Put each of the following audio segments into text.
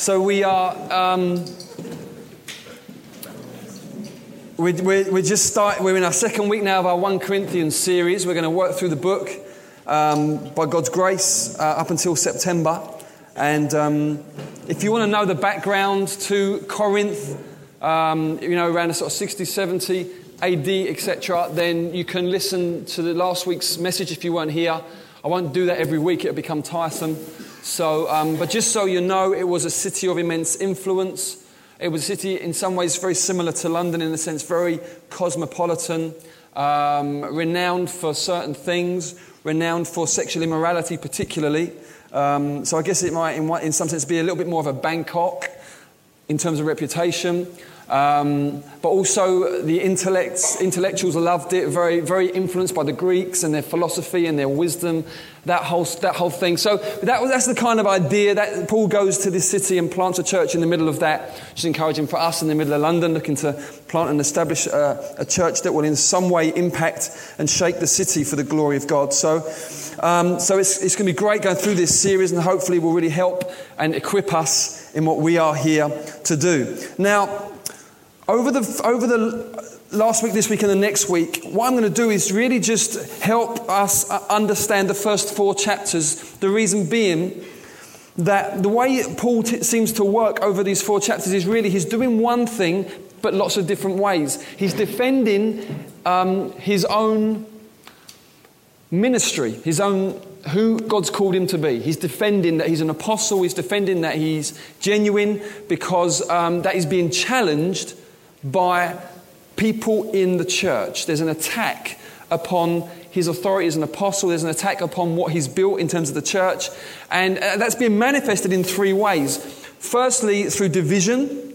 So we are. Um, we, we're, we're just start, We're in our second week now of our 1 Corinthians series. We're going to work through the book um, by God's grace uh, up until September. And um, if you want to know the background to Corinth, um, you know, around the sort of 60, 70 AD, etc., then you can listen to the last week's message if you weren't here. I won't do that every week, it'll become tiresome. So, um, but just so you know, it was a city of immense influence. It was a city in some ways very similar to London in the sense very cosmopolitan, um, renowned for certain things, renowned for sexual immorality particularly. Um, so I guess it might, in, in some sense, be a little bit more of a Bangkok in terms of reputation. Um, but also the intellects, intellectuals loved it, very, very influenced by the Greeks and their philosophy and their wisdom, that whole, that whole thing. So that, that's the kind of idea that Paul goes to this city and plants a church in the middle of that, which is encouraging for us in the middle of London, looking to plant and establish a, a church that will in some way impact and shake the city for the glory of God. So, um, so it's, it's going to be great going through this series and hopefully will really help and equip us in what we are here to do. Now, over the, over the last week, this week, and the next week, what I'm going to do is really just help us uh, understand the first four chapters. The reason being that the way Paul t- seems to work over these four chapters is really he's doing one thing, but lots of different ways. He's defending um, his own ministry, his own who God's called him to be. He's defending that he's an apostle. He's defending that he's genuine because um, that he's being challenged by people in the church. There's an attack upon his authority as an apostle, there's an attack upon what he's built in terms of the church, and uh, that's being manifested in three ways. Firstly, through division,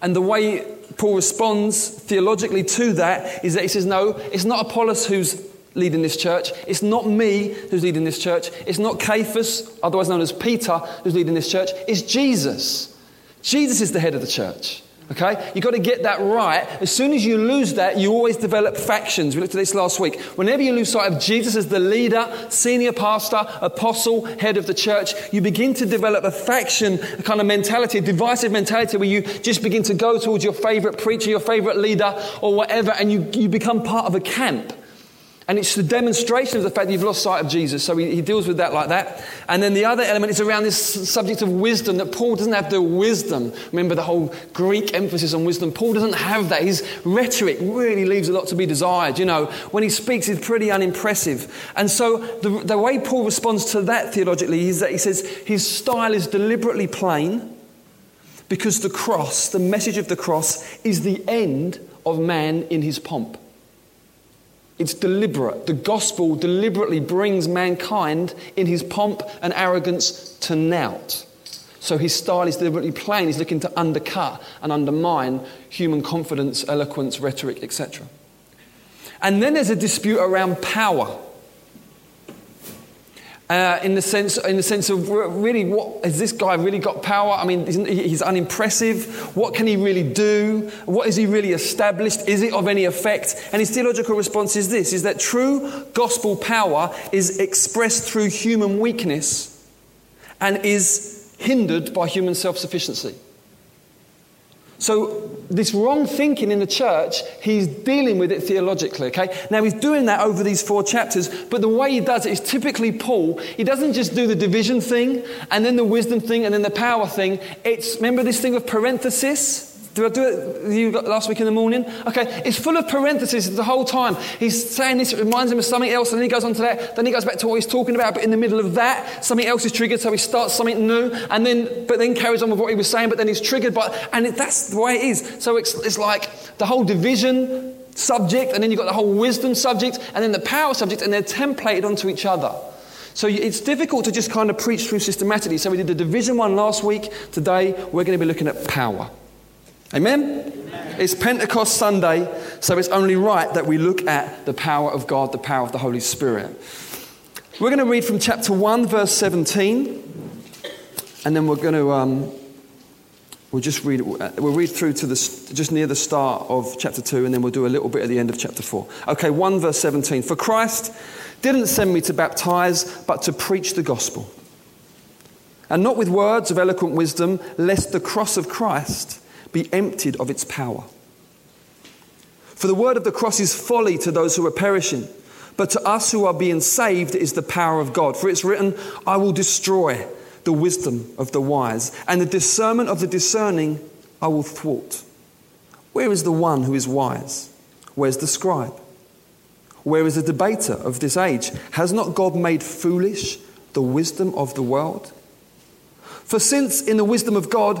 and the way Paul responds theologically to that is that he says, No, it's not Apollos who's leading this church. It's not me who's leading this church. It's not Cephas, otherwise known as Peter, who's leading this church. It's Jesus. Jesus is the head of the church. Okay? You've got to get that right. As soon as you lose that, you always develop factions. We looked at this last week. Whenever you lose sight of Jesus as the leader, senior pastor, apostle, head of the church, you begin to develop a faction a kind of mentality, a divisive mentality where you just begin to go towards your favorite preacher, your favorite leader, or whatever, and you, you become part of a camp. And it's the demonstration of the fact that you've lost sight of Jesus. So he, he, deals with that like that. And then the other element is around this subject of wisdom, that Paul doesn't have the wisdom. Remember the whole Greek emphasis on wisdom. Paul doesn't have that. His rhetoric really leaves a lot to be desired. You know, when he speaks, he's pretty unimpressive. And so the, the way Paul responds to that theologically is that he says his style is deliberately plain because the cross, the message of the cross, is the end of man in his pomp. It's deliberate. The gospel deliberately brings mankind in his pomp and arrogance to nout. So his style is deliberately plain. He's looking to undercut and undermine human confidence, eloquence, rhetoric, etc. And then there's a dispute around power. Uh, in the sense, in the sense of really, what has this guy really got power? I mean, he's unimpressive. What can he really do? What is he really established? Is it of any effect? And his theological response is this: is that true gospel power is expressed through human weakness and is hindered by human self-sufficiency. So, this wrong thinking in the church, he's dealing with it theologically, okay? Now, he's doing that over these four chapters, but the way he does it is typically Paul. He doesn't just do the division thing, and then the wisdom thing, and then the power thing. It's, remember this thing of parenthesis? Did I do it you last week in the morning? Okay, it's full of parentheses the whole time. He's saying this, it reminds him of something else, and then he goes on to that, then he goes back to what he's talking about, but in the middle of that, something else is triggered, so he starts something new, and then, but then carries on with what he was saying, but then he's triggered by, and it, that's the way it is. So it's, it's like the whole division subject, and then you've got the whole wisdom subject, and then the power subject, and they're templated onto each other. So it's difficult to just kind of preach through systematically. So we did the division one last week. Today we're going to be looking at power. Amen? Amen? It's Pentecost Sunday, so it's only right that we look at the power of God, the power of the Holy Spirit. We're going to read from chapter 1, verse 17, and then we're going to. Um, We'll just read, we'll read through to the, just near the start of chapter 2, and then we'll do a little bit at the end of chapter 4. Okay, 1 verse 17. For Christ didn't send me to baptize, but to preach the gospel and not with words of eloquent wisdom, lest the cross of Christ be emptied of its power. For the word of the cross is folly to those who are perishing, but to us who are being saved is the power of God. For it's written, I will destroy the wisdom of the wise, and the discernment of the discerning I will thwart. Where is the one who is wise? Where's the scribe? Where is the debater of this age? Has not God made foolish the wisdom of the world? For since in the wisdom of God,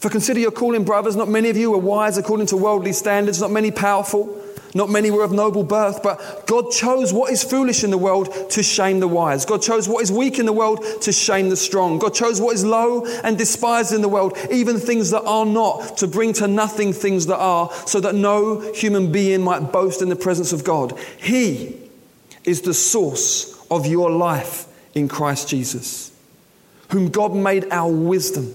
For consider your calling, brothers. Not many of you were wise according to worldly standards, not many powerful, not many were of noble birth, but God chose what is foolish in the world to shame the wise. God chose what is weak in the world to shame the strong. God chose what is low and despised in the world, even things that are not, to bring to nothing things that are, so that no human being might boast in the presence of God. He is the source of your life in Christ Jesus, whom God made our wisdom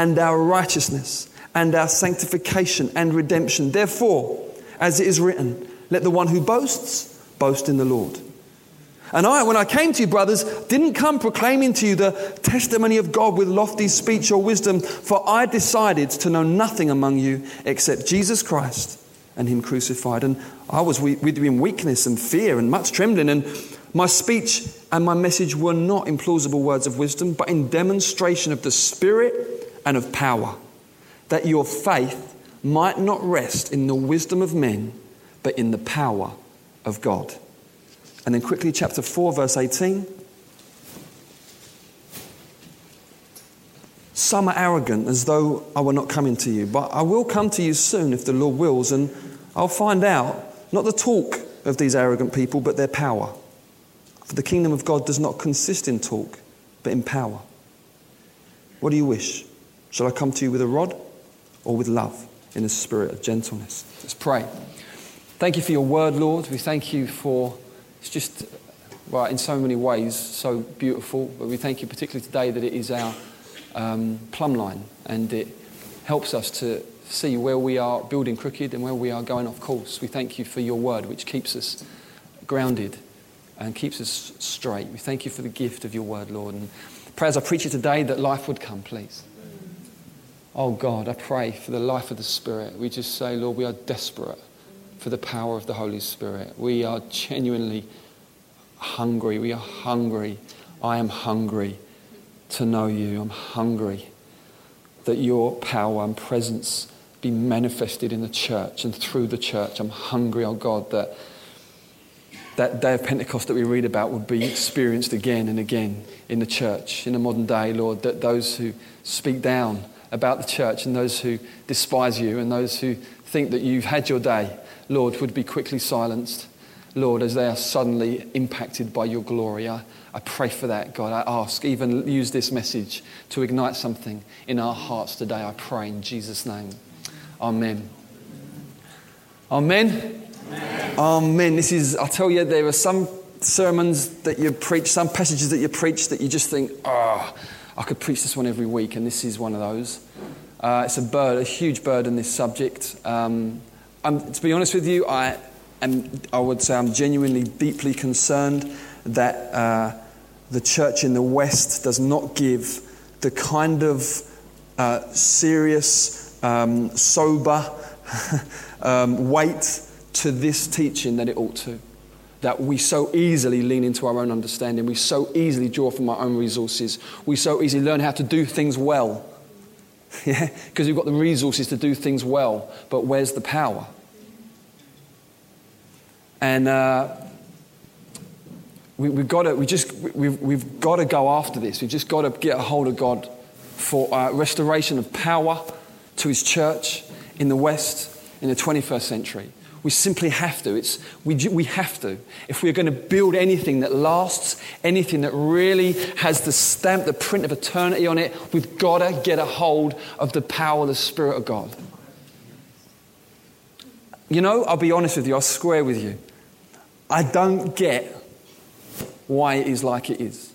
and our righteousness and our sanctification and redemption. Therefore, as it is written, let the one who boasts boast in the Lord. And I, when I came to you, brothers, didn't come proclaiming to you the testimony of God with lofty speech or wisdom, for I decided to know nothing among you except Jesus Christ and Him crucified. And I was with you in weakness and fear and much trembling. And my speech and my message were not in plausible words of wisdom, but in demonstration of the Spirit and of power, that your faith might not rest in the wisdom of men, but in the power of God. And then quickly, chapter 4, verse 18. Some are arrogant as though I were not coming to you, but I will come to you soon if the Lord wills, and I'll find out not the talk of these arrogant people, but their power. For the kingdom of God does not consist in talk, but in power. What do you wish? Shall I come to you with a rod or with love in a spirit of gentleness? Let's pray. Thank you for your word, Lord. We thank you for it's just, well, in so many ways, so beautiful. But we thank you particularly today that it is our um, plumb line and it helps us to see where we are building crooked and where we are going off course. We thank you for your word, which keeps us grounded and keeps us straight. We thank you for the gift of your word, Lord. And pray as I preach it today that life would come, please. Oh God, I pray for the life of the Spirit. We just say, Lord, we are desperate for the power of the Holy Spirit. We are genuinely hungry. We are hungry. I am hungry to know you. I'm hungry that your power and presence be manifested in the church and through the church. I'm hungry, oh God, that that day of Pentecost that we read about would be experienced again and again in the church in the modern day, Lord, that those who speak down about the church and those who despise you and those who think that you've had your day, Lord, would be quickly silenced. Lord, as they are suddenly impacted by your glory. I, I pray for that, God. I ask, even use this message to ignite something in our hearts today. I pray in Jesus' name. Amen. Amen. Amen. Amen. This is, I tell you, there are some sermons that you preach, some passages that you preach that you just think, ah. Oh, I could preach this one every week, and this is one of those. Uh, it's a bird, a huge burden, this subject. Um, to be honest with you, I, am, I would say I'm genuinely deeply concerned that uh, the church in the West does not give the kind of uh, serious, um, sober um, weight to this teaching that it ought to that we so easily lean into our own understanding. We so easily draw from our own resources. We so easily learn how to do things well. Yeah, because we've got the resources to do things well, but where's the power? And uh, we, have got to, we just, we've, we've got to go after this. We've just got to get a hold of God for uh, restoration of power to His church in the West in the 21st century. We simply have to. It's, we, we have to. If we're going to build anything that lasts, anything that really has the stamp, the print of eternity on it, we've got to get a hold of the power of the Spirit of God. You know, I'll be honest with you, I'll square with you. I don't get why it is like it is.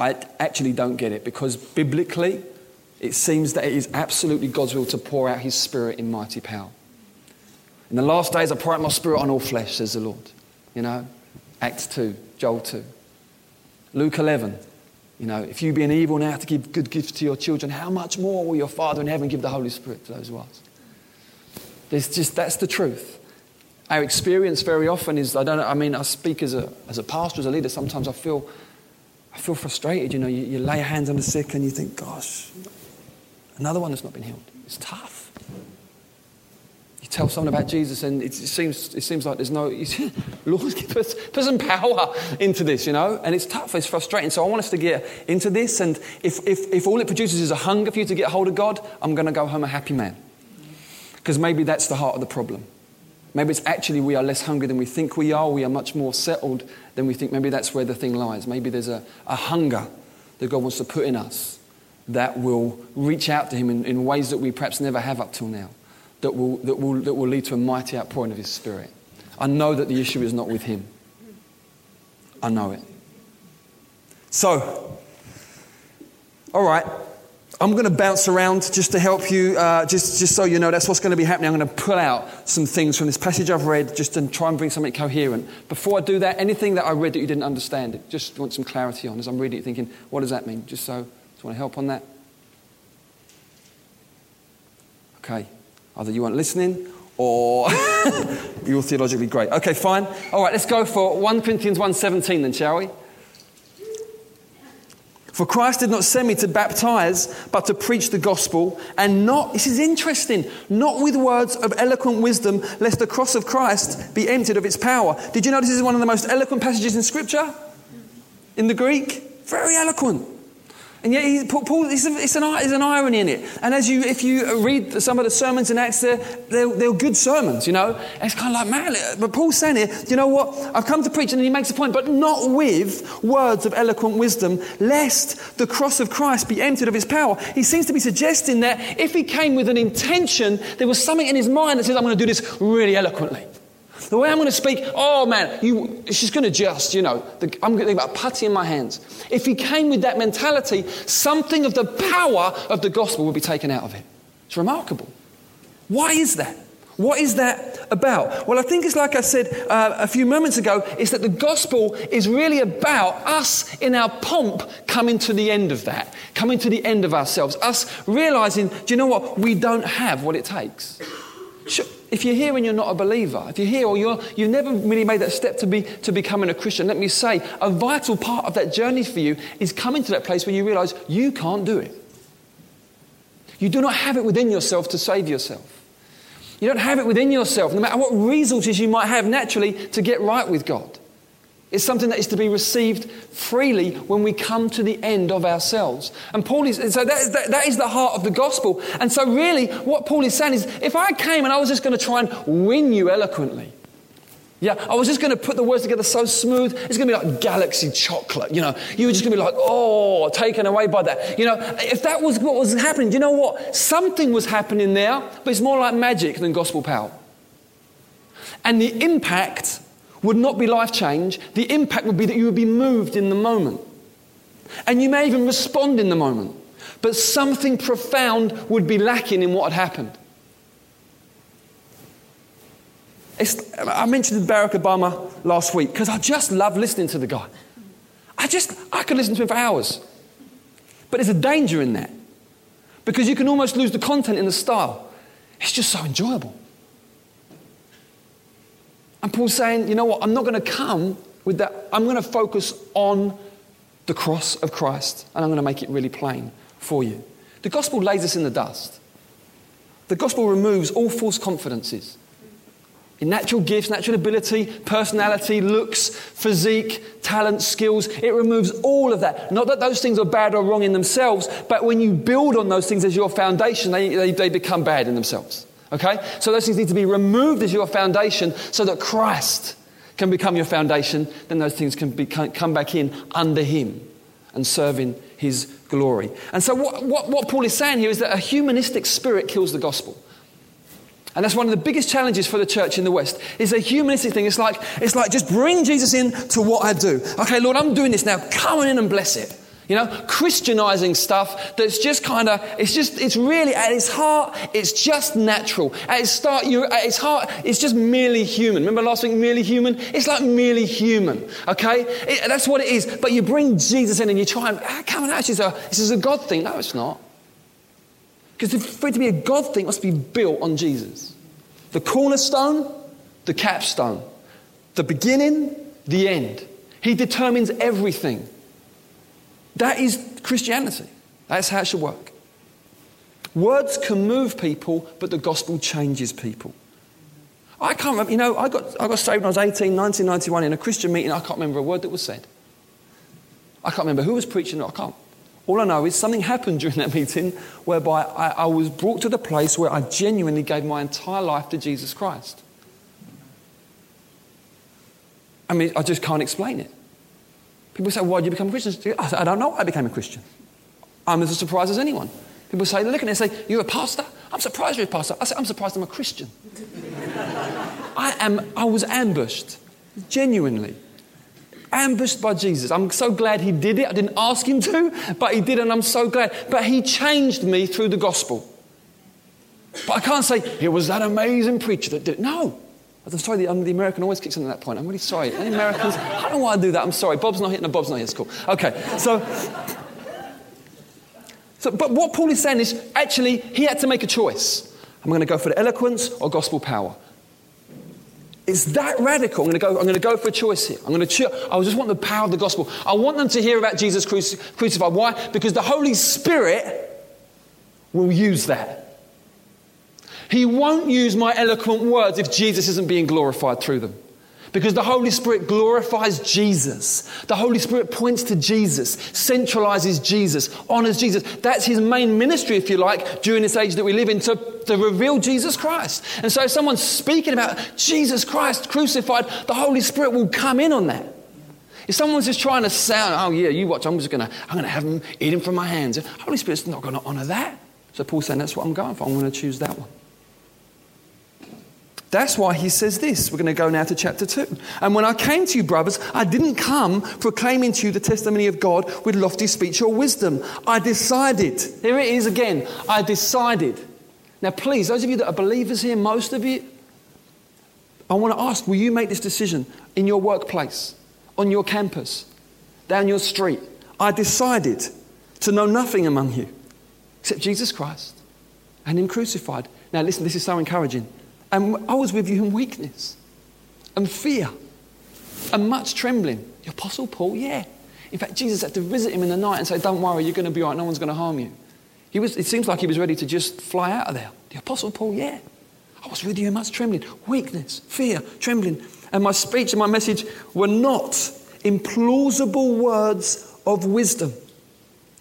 I actually don't get it because biblically, it seems that it is absolutely God's will to pour out His Spirit in mighty power. In the last days, I pour out my Spirit on all flesh, says the Lord. You know, Acts 2, Joel 2. Luke 11, you know, if you be an evil now to give good gifts to your children, how much more will your Father in heaven give the Holy Spirit to those who ask? There's just, that's the truth. Our experience very often is, I don't know, I mean, I speak as a, as a pastor, as a leader, sometimes I feel, I feel frustrated. You know, you, you lay hands on the sick and you think, gosh, another one that's not been healed. It's tough. You tell someone about Jesus and it seems, it seems like there's no, Lord, put, put some power into this, you know, and it's tough, it's frustrating. So I want us to get into this and if, if, if all it produces is a hunger for you to get hold of God, I'm going to go home a happy man. Because maybe that's the heart of the problem. Maybe it's actually we are less hungry than we think we are. We are much more settled than we think. Maybe that's where the thing lies. Maybe there's a, a hunger that God wants to put in us that will reach out to Him in, in ways that we perhaps never have up till now, that will, that, will, that will lead to a mighty outpouring of His Spirit. I know that the issue is not with Him. I know it. So, all right, I'm going to bounce around just to help you, uh, just, just so you know that's what's going to be happening. I'm going to pull out some things from this passage I've read just to try and bring something coherent. Before I do that, anything that I read that you didn't understand, it, just want some clarity on as I'm reading it, thinking, what does that mean? Just so, just want to help on that. Okay. Either you weren't listening or you're theologically great. Okay, fine. All right, let's go for 1 Corinthians 1.17 then, shall we? For Christ did not send me to baptize, but to preach the gospel, and not, this is interesting, not with words of eloquent wisdom, lest the cross of Christ be emptied of its power. Did you know this is one of the most eloquent passages in Scripture? In the Greek? Very eloquent. And yet, he, Paul, it's, an, it's an irony in it. And as you, if you read some of the sermons in Acts, they're, they're, they're good sermons, you know. And it's kind of like, man, but Paul's saying here, you know what? I've come to preach, and he makes a point, but not with words of eloquent wisdom, lest the cross of Christ be emptied of his power. He seems to be suggesting that if he came with an intention, there was something in his mind that says, I'm going to do this really eloquently. The way I'm going to speak, oh man, you, she's going to just, you know, the, I'm going to think about putty in my hands. If he came with that mentality, something of the power of the gospel would be taken out of him. It's remarkable. Why is that? What is that about? Well, I think it's like I said uh, a few moments ago, is that the gospel is really about us in our pomp coming to the end of that, coming to the end of ourselves, us realizing, do you know what? We don't have what it takes. If you're here and you're not a believer, if you're here or you're, you've never really made that step to, be, to becoming a Christian, let me say, a vital part of that journey for you is coming to that place where you realize you can't do it. You do not have it within yourself to save yourself. You don't have it within yourself, no matter what resources you might have naturally to get right with God. It's something that is to be received freely when we come to the end of ourselves. And Paul is, so that is, that, that is the heart of the gospel. And so, really, what Paul is saying is if I came and I was just going to try and win you eloquently, yeah, I was just going to put the words together so smooth, it's going to be like galaxy chocolate. You know, you were just going to be like, oh, taken away by that. You know, if that was what was happening, you know what? Something was happening there, but it's more like magic than gospel power. And the impact would not be life change. The impact would be that you would be moved in the moment. And you may even respond in the moment. But something profound would be lacking in what had happened. It's, I mentioned Barack Obama last week because I just love listening to the guy. I just, I could listen to him for hours. But there's a danger in that because you can almost lose the content in the style. It's just so enjoyable. And Paul's saying, you know what, I'm not going to come with that. I'm going to focus on the cross of Christ and I'm going to make it really plain for you. The gospel lays us in the dust. The gospel removes all false confidences in natural gifts, natural ability, personality, looks, physique, talent, skills. It removes all of that. Not that those things are bad or wrong in themselves, but when you build on those things as your foundation, they, they, they become bad in themselves. Okay? So those things need to be removed as your foundation so that Christ can become your foundation. Then those things can be, come back in under Him and serve in His glory. And so, what, what, what Paul is saying here is that a humanistic spirit kills the gospel. And that's one of the biggest challenges for the church in the West. It's a humanistic thing. It's like, it's like just bring Jesus in to what I do. Okay, Lord, I'm doing this now. Come in and bless it. You know, Christianizing stuff that's just kind of, it's just, it's really, at its heart, it's just natural. At its start, you at its heart, it's just merely human. Remember last week, merely human? It's like merely human, okay? It, that's what it is. But you bring Jesus in and you try and, ah, come on, actually, this is a God thing. No, it's not. Because for it to be a God thing, it must be built on Jesus. The cornerstone, the capstone, the beginning, the end. He determines everything. That is Christianity. That's how it should work. Words can move people, but the gospel changes people. I can't remember, you know, I got, I got saved when I was 18, 1991 in a Christian meeting. I can't remember a word that was said. I can't remember who was preaching. I can't. All I know is something happened during that meeting whereby I, I was brought to the place where I genuinely gave my entire life to Jesus Christ. I mean, I just can't explain it. People say, Why did you become a Christian? I, say, I don't know why I became a Christian. I'm as surprised as anyone. People say, Look at me and say, You're a pastor? I'm surprised you're a pastor. I say, I'm surprised I'm a Christian. I, am, I was ambushed, genuinely. Ambushed by Jesus. I'm so glad he did it. I didn't ask him to, but he did, and I'm so glad. But he changed me through the gospel. But I can't say, it was that amazing preacher that did it. No. I'm sorry, the, um, the, American always kicks in at that point. I'm really sorry. Any Americans, I don't know why I do that. I'm sorry. Bob's not here. No, Bob's not here. It's cool. Okay, so, so, but what Paul is saying is actually he had to make a choice. I'm going to go for the eloquence or gospel power. It's that radical. I'm going to go, I'm going to go for a choice here. I'm going to choose. I just want the power of the gospel. I want them to hear about Jesus crucified. Why? Because the Holy Spirit will use that. He won't use my eloquent words if Jesus isn't being glorified through them. Because the Holy Spirit glorifies Jesus. The Holy Spirit points to Jesus, centralizes Jesus, honors Jesus. That's his main ministry, if you like, during this age that we live in, to, to reveal Jesus Christ. And so if someone's speaking about Jesus Christ crucified, the Holy Spirit will come in on that. If someone's just trying to sound, oh yeah, you watch, I'm just gonna, I'm gonna have him eat him from my hands. The Holy Spirit's not gonna honor that. So Paul's saying that's what I'm going for. I'm gonna choose that one. That's why he says this. We're going to go now to chapter 2. And when I came to you, brothers, I didn't come proclaiming to you the testimony of God with lofty speech or wisdom. I decided. Here it is again. I decided. Now, please, those of you that are believers here, most of you, I want to ask will you make this decision in your workplace, on your campus, down your street? I decided to know nothing among you except Jesus Christ and Him crucified. Now, listen, this is so encouraging. And I was with you in weakness and fear and much trembling. The Apostle Paul, yeah. In fact, Jesus had to visit him in the night and say, Don't worry, you're going to be all right, no one's going to harm you. He was, it seems like he was ready to just fly out of there. The Apostle Paul, yeah. I was with you in much trembling, weakness, fear, trembling. And my speech and my message were not implausible words of wisdom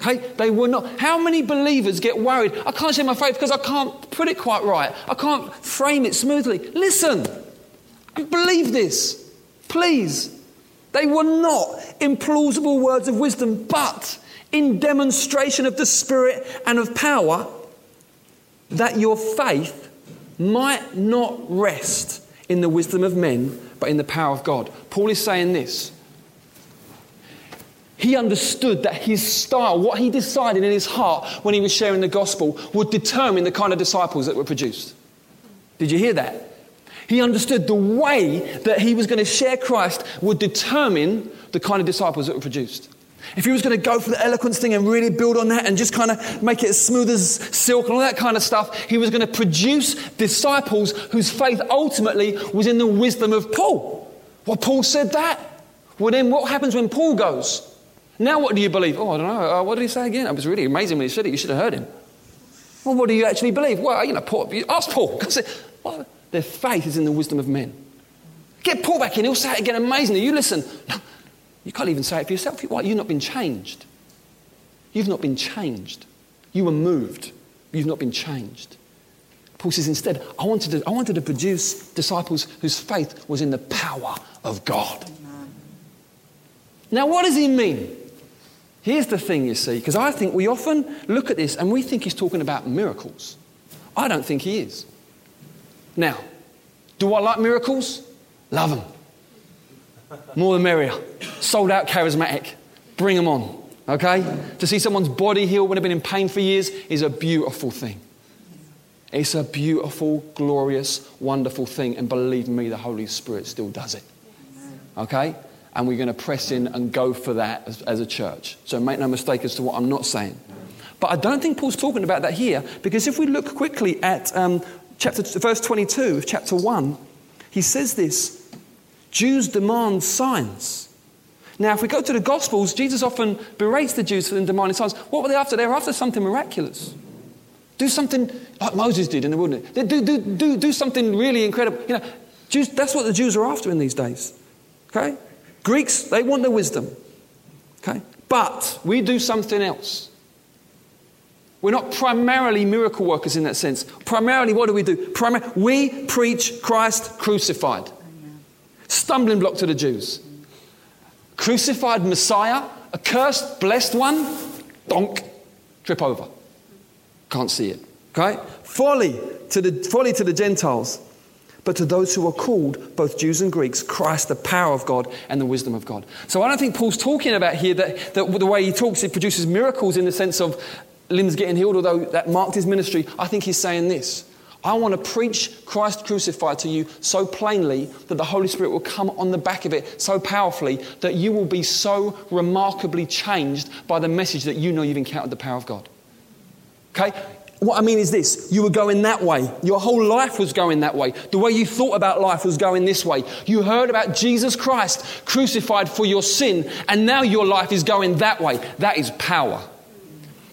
Okay? They were not. How many believers get worried? I can't share my faith because I can't put it quite right. I can't frame it smoothly. Listen, believe this. Please. They were not implausible words of wisdom, but in demonstration of the Spirit and of power, that your faith might not rest in the wisdom of men, but in the power of God. Paul is saying this he understood that his style, what he decided in his heart when he was sharing the gospel, would determine the kind of disciples that were produced. Did you hear that? He understood the way that he was going to share Christ would determine the kind of disciples that were produced. If he was going to go for the eloquence thing and really build on that and just kind of make it as smooth as silk and all that kind of stuff, he was going to produce disciples whose faith ultimately was in the wisdom of Paul. Well, Paul said that. Well, then what happens when Paul goes? Now, what do you believe? Oh, I don't know. Uh, what did he say again? It was really amazing when he said it. You should have heard him. Well, what do you actually believe? Well, you know, Paul, ask Paul. well, their faith is in the wisdom of men. Get Paul back in. He'll say it again amazingly. You listen. You can't even say it for yourself. Why? You've not been changed. You've not been changed. You were moved. You've not been changed. Paul says, instead, I wanted, to, I wanted to produce disciples whose faith was in the power of God. Now, what does he mean? Here's the thing, you see, because I think we often look at this and we think he's talking about miracles. I don't think he is. Now, do I like miracles? Love them. More the merrier. Sold out charismatic. Bring them on. Okay? To see someone's body healed when they've been in pain for years is a beautiful thing. It's a beautiful, glorious, wonderful thing. And believe me, the Holy Spirit still does it. Okay? And we're going to press in and go for that as, as, a church. So make no mistake as to what I'm not saying. But I don't think Paul's talking about that here, because if we look quickly at um, chapter, verse 22 of chapter 1, he says this Jews demand signs. Now, if we go to the Gospels, Jesus often berates the Jews for them demanding signs. What were they after? They were after something miraculous. Do something like Moses did in the wilderness. Do, do, do, do something really incredible. You know, Jews, that's what the Jews are after in these days. Okay? Greeks, they want the wisdom. Okay? But we do something else. We're not primarily miracle workers in that sense. Primarily, what do we do? Primar- we preach Christ crucified. Stumbling block to the Jews. Crucified Messiah, accursed, blessed one, donk, trip over. Can't see it. Okay? Folly to the, folly to the Gentiles. But to those who are called, both Jews and Greeks, Christ, the power of God and the wisdom of God. So I don't think Paul's talking about here that, that the way he talks, he produces miracles in the sense of limbs getting healed, although that marked his ministry. I think he's saying this. I want to preach Christ crucified to you so plainly that the Holy Spirit will come on the back of it so powerfully that you will be so remarkably changed by the message that you know you've encountered the power of God. Okay? What I mean is this you were going that way. Your whole life was going that way. The way you thought about life was going this way. You heard about Jesus Christ crucified for your sin, and now your life is going that way. That is power.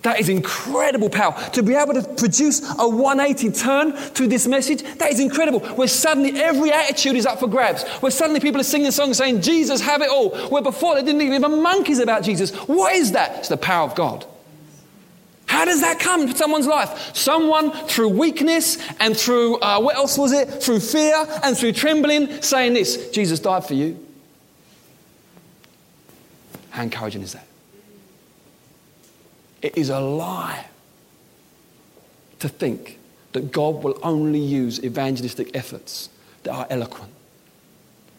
That is incredible power. To be able to produce a 180 turn to this message, that is incredible. Where suddenly every attitude is up for grabs. Where suddenly people are singing songs saying, Jesus, have it all. Where before they didn't even a monkeys about Jesus. What is that? It's the power of God. How does that come to someone's life? Someone through weakness and through, uh, what else was it? Through fear and through trembling saying this Jesus died for you. How encouraging is that? It is a lie to think that God will only use evangelistic efforts that are eloquent.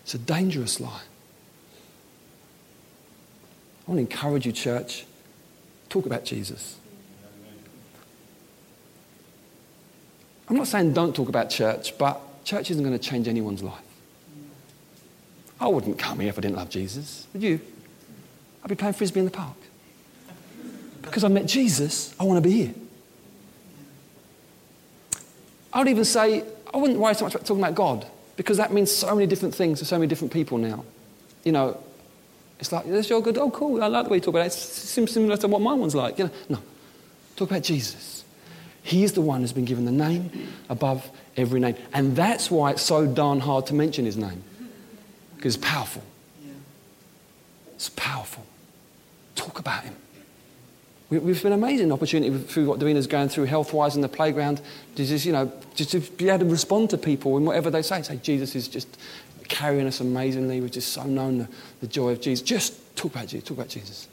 It's a dangerous lie. I want to encourage you, church, talk about Jesus. I'm not saying don't talk about church, but church isn't going to change anyone's life. I wouldn't come here if I didn't love Jesus. Would you? I'd be playing frisbee in the park. Because I met Jesus, I want to be here. I would even say, I wouldn't worry so much about talking about God, because that means so many different things to so many different people now. You know, it's like, that's your good, oh, cool, I like the way you talk about it. It seems similar to what my one's like. You know, no, talk about Jesus. He is the one who's been given the name above every name. And that's why it's so darn hard to mention his name. Because it's powerful. It's powerful. Talk about him. We, have been amazing opportunity through what Davina's going through health wise in the playground to just, you know, just to be able to respond to people and whatever they say. Say, Jesus is just carrying us amazingly. We've just so known the, the joy of Jesus. Just talk about Jesus. Talk about Jesus.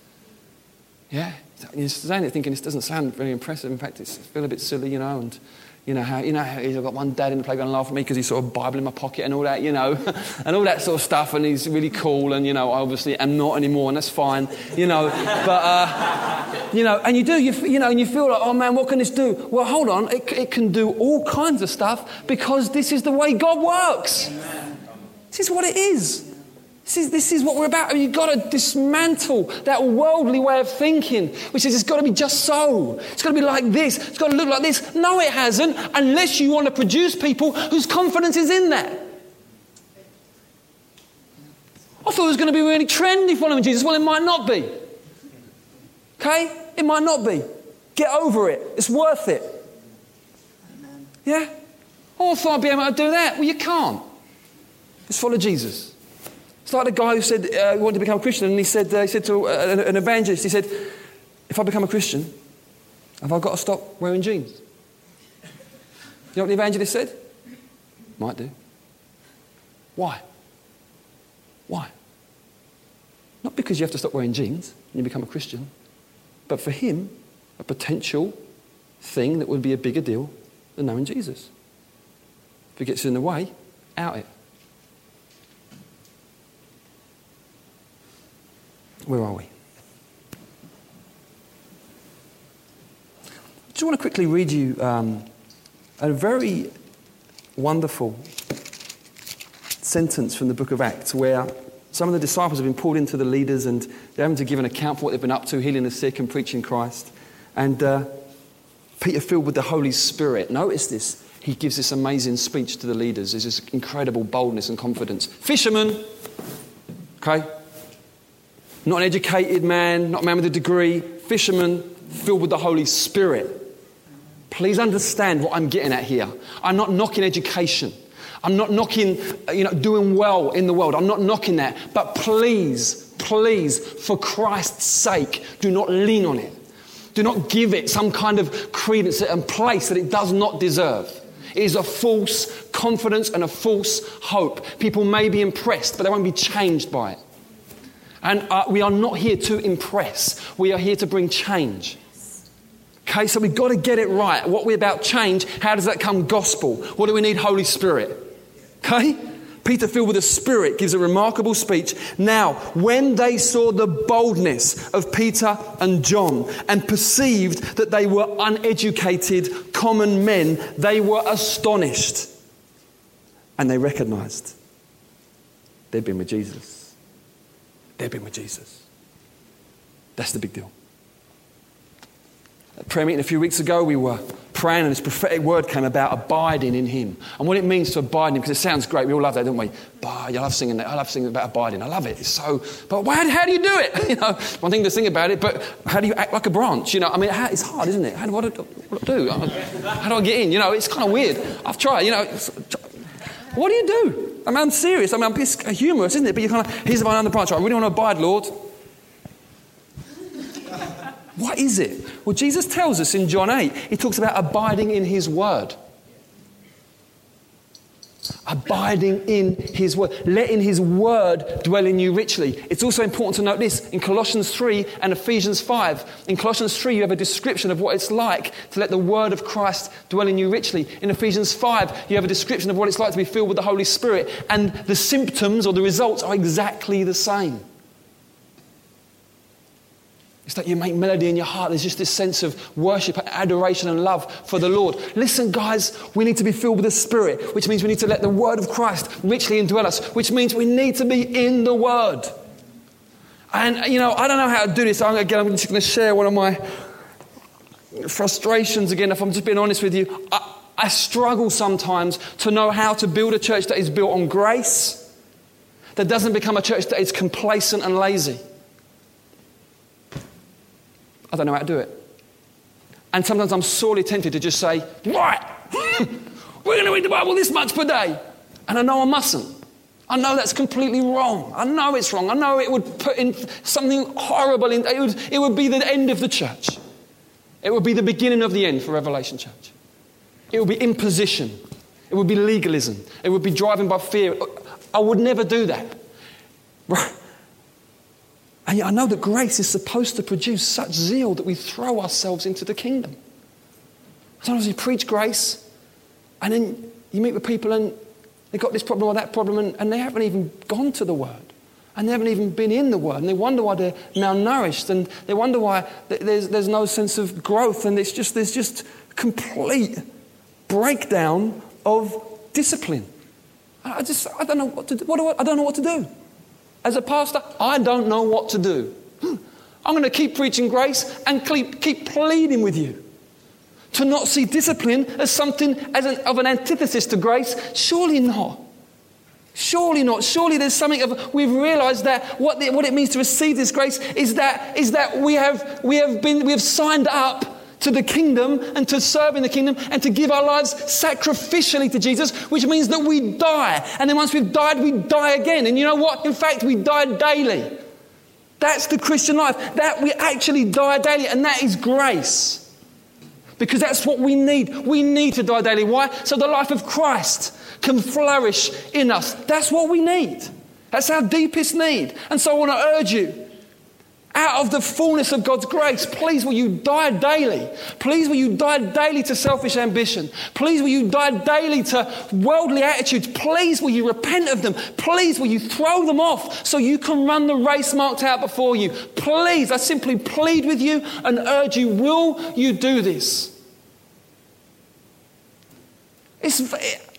Yeah? You're saying it thinking this doesn't sound very impressive. In fact, it's, feel a bit silly, you know, and you know how you know how he's got one dad in the playground laughing at me because he's sort of Bible in my pocket and all that, you know, and all that sort of stuff, and he's really cool, and you know, I obviously am not anymore, and that's fine, you know, but uh, you know, and you do, you, you know, and you feel like, oh man, what can this do? Well, hold on, it, it can do all kinds of stuff because this is the way God works. Amen. This is what it is. This is, this is what we're about. You've got to dismantle that worldly way of thinking, which is it's got to be just so. It's got to be like this. It's got to look like this. No, it hasn't, unless you want to produce people whose confidence is in that. I thought it was going to be really trendy following Jesus. Well, it might not be. Okay? It might not be. Get over it. It's worth it. Yeah? Oh, I thought I'd be able to do that. Well, you can't. Just follow Jesus. It's like the guy who said uh, he wanted to become a Christian, and he said, uh, he said to uh, an, an evangelist, he said, If I become a Christian, have I got to stop wearing jeans? You know what the evangelist said? Might do. Why? Why? Not because you have to stop wearing jeans and you become a Christian, but for him, a potential thing that would be a bigger deal than knowing Jesus. If it gets in the way, out it. Where are we? I just want to quickly read you um, a very wonderful sentence from the book of Acts where some of the disciples have been pulled into the leaders and they're having to give an account for what they've been up to, healing the sick and preaching Christ. And uh, Peter, filled with the Holy Spirit, notice this. He gives this amazing speech to the leaders. There's this incredible boldness and confidence. Fishermen, okay? Not an educated man, not a man with a degree, fisherman filled with the Holy Spirit. Please understand what I'm getting at here. I'm not knocking education. I'm not knocking, uh, you know, doing well in the world. I'm not knocking that. But please, please, for Christ's sake, do not lean on it. Do not give it some kind of credence and place that it does not deserve. It is a false confidence and a false hope. People may be impressed, but they won't be changed by it. And uh, we are not here to impress, we are here to bring change. Okay, so we've got to get it right. What we're about change, how does that come gospel? What do we need? Holy Spirit. Okay? Peter, filled with the Spirit, gives a remarkable speech. Now, when they saw the boldness of Peter and John and perceived that they were uneducated, common men, they were astonished. And they recognized they'd been with Jesus. They'd been with Jesus. That's the big deal At prayer meeting a few weeks ago, we were praying, and this prophetic word came about abiding in Him. And what it means to abide in Him, because it sounds great. We all love that, don't we? Bah, I love singing that. I love singing about abiding. I love it. It's so, but how, how do you do it? you know, one thing to sing about it, but how do you act like a branch? You know, I mean, it's hard, isn't it? How do I do? How do I get in? You know, it's kind of weird. I've tried, you know. What do you do? I mean, I'm serious. I mean, it's humorous, isn't it? But you kind of, here's the vine the branch. I really want to abide, Lord. What is it? Well, Jesus tells us in John 8, he talks about abiding in his word. Abiding in his word, letting his word dwell in you richly. It's also important to note this in Colossians 3 and Ephesians 5. In Colossians 3, you have a description of what it's like to let the word of Christ dwell in you richly. In Ephesians 5, you have a description of what it's like to be filled with the Holy Spirit. And the symptoms or the results are exactly the same. It's that you make melody in your heart. There's just this sense of worship, adoration, and love for the Lord. Listen, guys, we need to be filled with the Spirit, which means we need to let the Word of Christ richly indwell us, which means we need to be in the Word. And, you know, I don't know how to do this. I'm, again, I'm just going to share one of my frustrations again, if I'm just being honest with you. I, I struggle sometimes to know how to build a church that is built on grace, that doesn't become a church that is complacent and lazy. I don't know how to do it. And sometimes I'm sorely tempted to just say, right, we're going to read the Bible this much per day. And I know I mustn't. I know that's completely wrong. I know it's wrong. I know it would put in something horrible. In, it, would, it would be the end of the church. It would be the beginning of the end for Revelation Church. It would be imposition. It would be legalism. It would be driving by fear. I would never do that. Right? And yet I know that grace is supposed to produce such zeal that we throw ourselves into the kingdom. Sometimes you preach grace, and then you meet with people and they've got this problem or that problem, and, and they haven't even gone to the Word. And they haven't even been in the Word. And they wonder why they're malnourished, and they wonder why there's, there's no sense of growth, and it's just, there's just complete breakdown of discipline. I just, I don't know what to do. What do I, I don't know what to do. As a pastor, I don't know what to do. Hmm. I'm going to keep preaching grace and keep, keep pleading with you to not see discipline as something as an, of an antithesis to grace. Surely not. Surely not. Surely there's something of we've realized that what, the, what it means to receive this grace is that, is that we, have, we, have been, we have signed up to the kingdom and to serve in the kingdom and to give our lives sacrificially to Jesus, which means that we die. And then once we've died, we die again. And you know what? In fact, we die daily. That's the Christian life. That we actually die daily, and that is grace. Because that's what we need. We need to die daily. Why? So the life of Christ can flourish in us. That's what we need. That's our deepest need. And so I want to urge you out of the fullness of God's grace, please will you die daily. Please will you die daily to selfish ambition. Please will you die daily to worldly attitudes. Please will you repent of them. Please will you throw them off so you can run the race marked out before you. Please, I simply plead with you and urge you, will you do this? It's, it,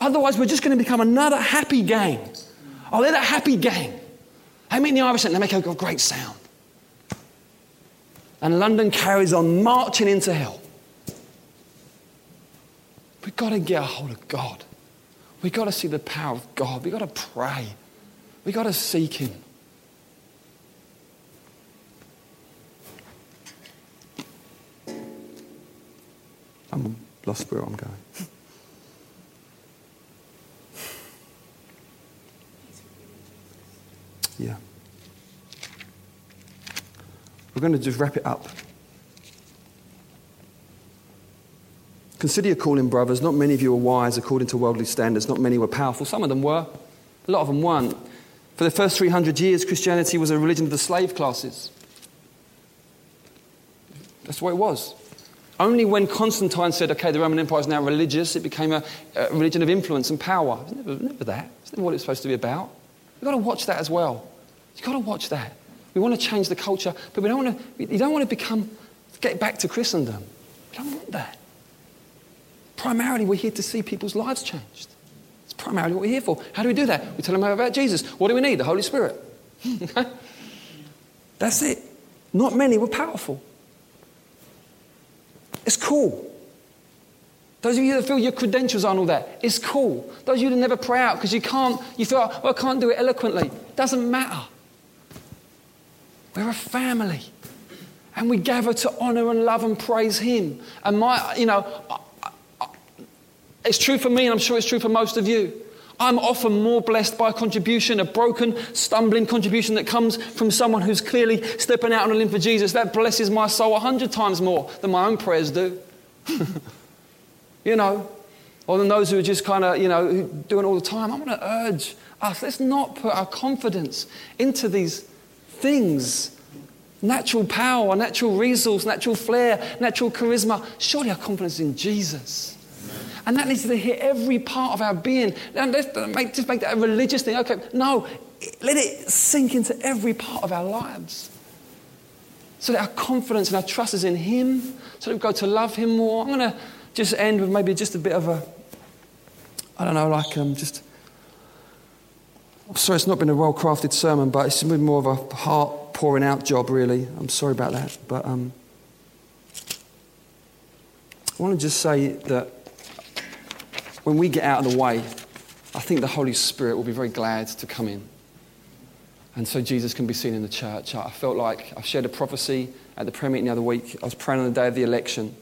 otherwise, we're just going to become another happy gang. Oh, they're a happy gang. They meet in the Irish they make a great sound. And London carries on marching into hell. We've got to get a hold of God. We've got to see the power of God. We've got to pray. We've got to seek Him. I'm lost where I'm going. We're going to just wrap it up. Consider your calling, brothers. Not many of you are wise according to worldly standards. Not many were powerful. Some of them were. A lot of them weren't. For the first 300 years, Christianity was a religion of the slave classes. That's what it was. Only when Constantine said, okay, the Roman Empire is now religious, it became a, a religion of influence and power. It's never, never that. It's never what it's supposed to be about. You've got to watch that as well. You've got to watch that. We want to change the culture, but we don't want to, you don't want to become, get back to Christendom. We don't want that. Primarily, we're here to see people's lives changed. It's primarily what we're here for. How do we do that? We tell them about Jesus. What do we need? The Holy Spirit. That's it. Not many were powerful. It's cool. Those of you that feel your credentials aren't all that, it's cool. Those of you that never pray out because you can't, you feel, well, I can't do it eloquently. Doesn't matter. We're a family. And we gather to honor and love and praise Him. And my, you know, it's true for me, and I'm sure it's true for most of you. I'm often more blessed by a contribution, a broken, stumbling contribution that comes from someone who's clearly stepping out on a limb for Jesus. That blesses my soul a hundred times more than my own prayers do. you know, or than those who are just kind of, you know, doing all the time. I want to urge us, let's not put our confidence into these things natural power, natural resource, natural flair, natural charisma. Surely our confidence in Jesus. And that needs to hit every part of our being. And let's make, just make that a religious thing. Okay, no, let it sink into every part of our lives. So that our confidence and our trust is in Him, so that we go to love Him more. I'm going to just end with maybe just a bit of a, I don't know, like um, just sorry, it's not been a well crafted sermon, but it's been more of a heart pouring out job, really. I'm sorry about that. But um, I want to just say that when we get out of the way, I think the Holy Spirit will be very glad to come in. And so Jesus can be seen in the church. I felt like I shared a prophecy at the prayer meeting the other week. I was praying on the day of the election.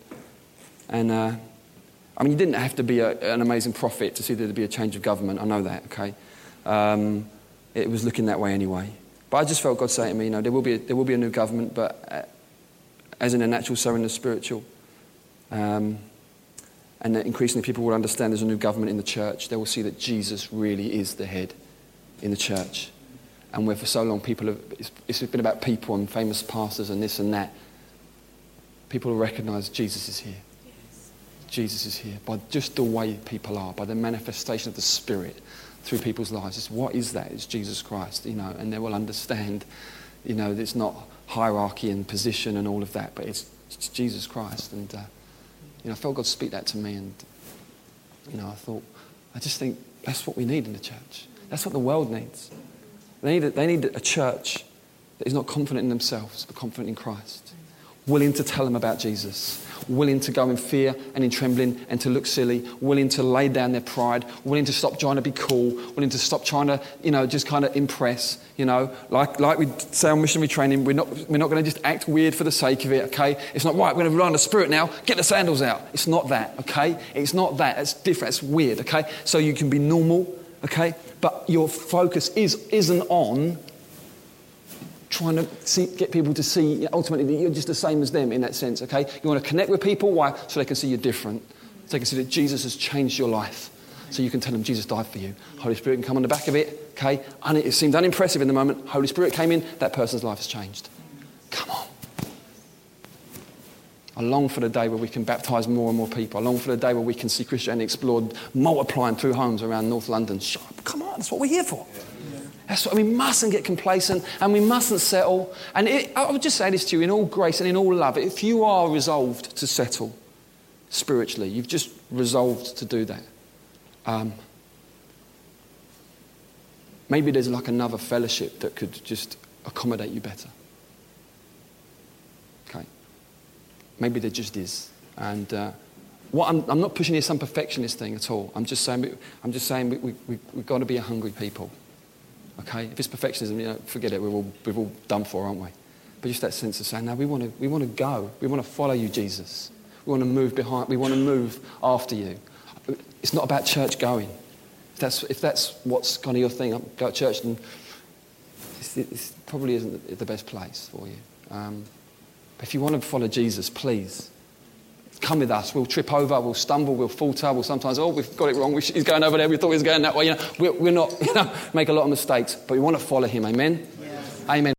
And uh, I mean, you didn't have to be a, an amazing prophet to see there to be a change of government. I know that, okay? Um, it was looking that way anyway. But I just felt God saying to me, you know, there will be a, there will be a new government, but uh, as in a natural, so in the spiritual. Um, and that increasingly people will understand there's a new government in the church. They will see that Jesus really is the head in the church. And where for so long people have, it's, it's been about people and famous pastors and this and that, people will recognize Jesus is here. Yes. Jesus is here by just the way people are, by the manifestation of the Spirit through people's lives. It's what is that? It's Jesus Christ, you know, and they will understand, you know, it's not hierarchy and position and all of that, but it's, it's Jesus Christ. And, uh, you know, I felt God speak that to me, and, you know, I thought, I just think that's what we need in the church. That's what the world needs. They need a, they need a church that is not confident in themselves, but confident in Christ, willing to tell them about Jesus willing to go in fear and in trembling and to look silly, willing to lay down their pride, willing to stop trying to be cool, willing to stop trying to, you know, just kind of impress, you know. Like, like we say on missionary training, we're not, we're not going to just act weird for the sake of it, okay? It's not, right, we're going to rely on the Spirit now, get the sandals out. It's not that, okay? It's not that. It's different. It's weird, okay? So you can be normal, okay? But your focus is, isn't on trying to see, get people to see ultimately that you're just the same as them in that sense, okay? You want to connect with people, why? So they can see you're different. So they can see that Jesus has changed your life. So you can tell them Jesus died for you. Holy Spirit can come on the back of it, okay? And it seemed unimpressive in the moment. Holy Spirit came in, that person's life has changed. Come on. I long for the day where we can baptize more and more people. I long for the day where we can see Christianity explored, multiplying through homes around North London. Come on, that's what we're here for. That's what we mustn't get complacent and we mustn't settle. And it, I would just say this to you in all grace and in all love. If you are resolved to settle spiritually, you've just resolved to do that. Um, maybe there's like another fellowship that could just accommodate you better. Okay. Maybe there just is. And uh, what I'm, I'm, not pushing here some perfectionist thing at all. I'm just saying, I'm just saying we, we, we, we've got to be a hungry people. Okay? If it's perfectionism, you know, forget it. We're all, we're all done for, aren't we? But just that sense of saying, no, we want to, we want to go. We want to follow you, Jesus. We want to move behind. We want to move after you. It's not about church going. If that's, if that's what's kind of your thing, go to church and it probably isn't the best place for you. Um, if you want to follow Jesus, please come with us. We'll trip over, we'll stumble, we'll falter, we'll sometimes, oh, we've got it wrong. He's going over there. We thought he was going that way. You know, we're, we're not, you know, make a lot of mistakes, but we want to follow him. Amen? Amen.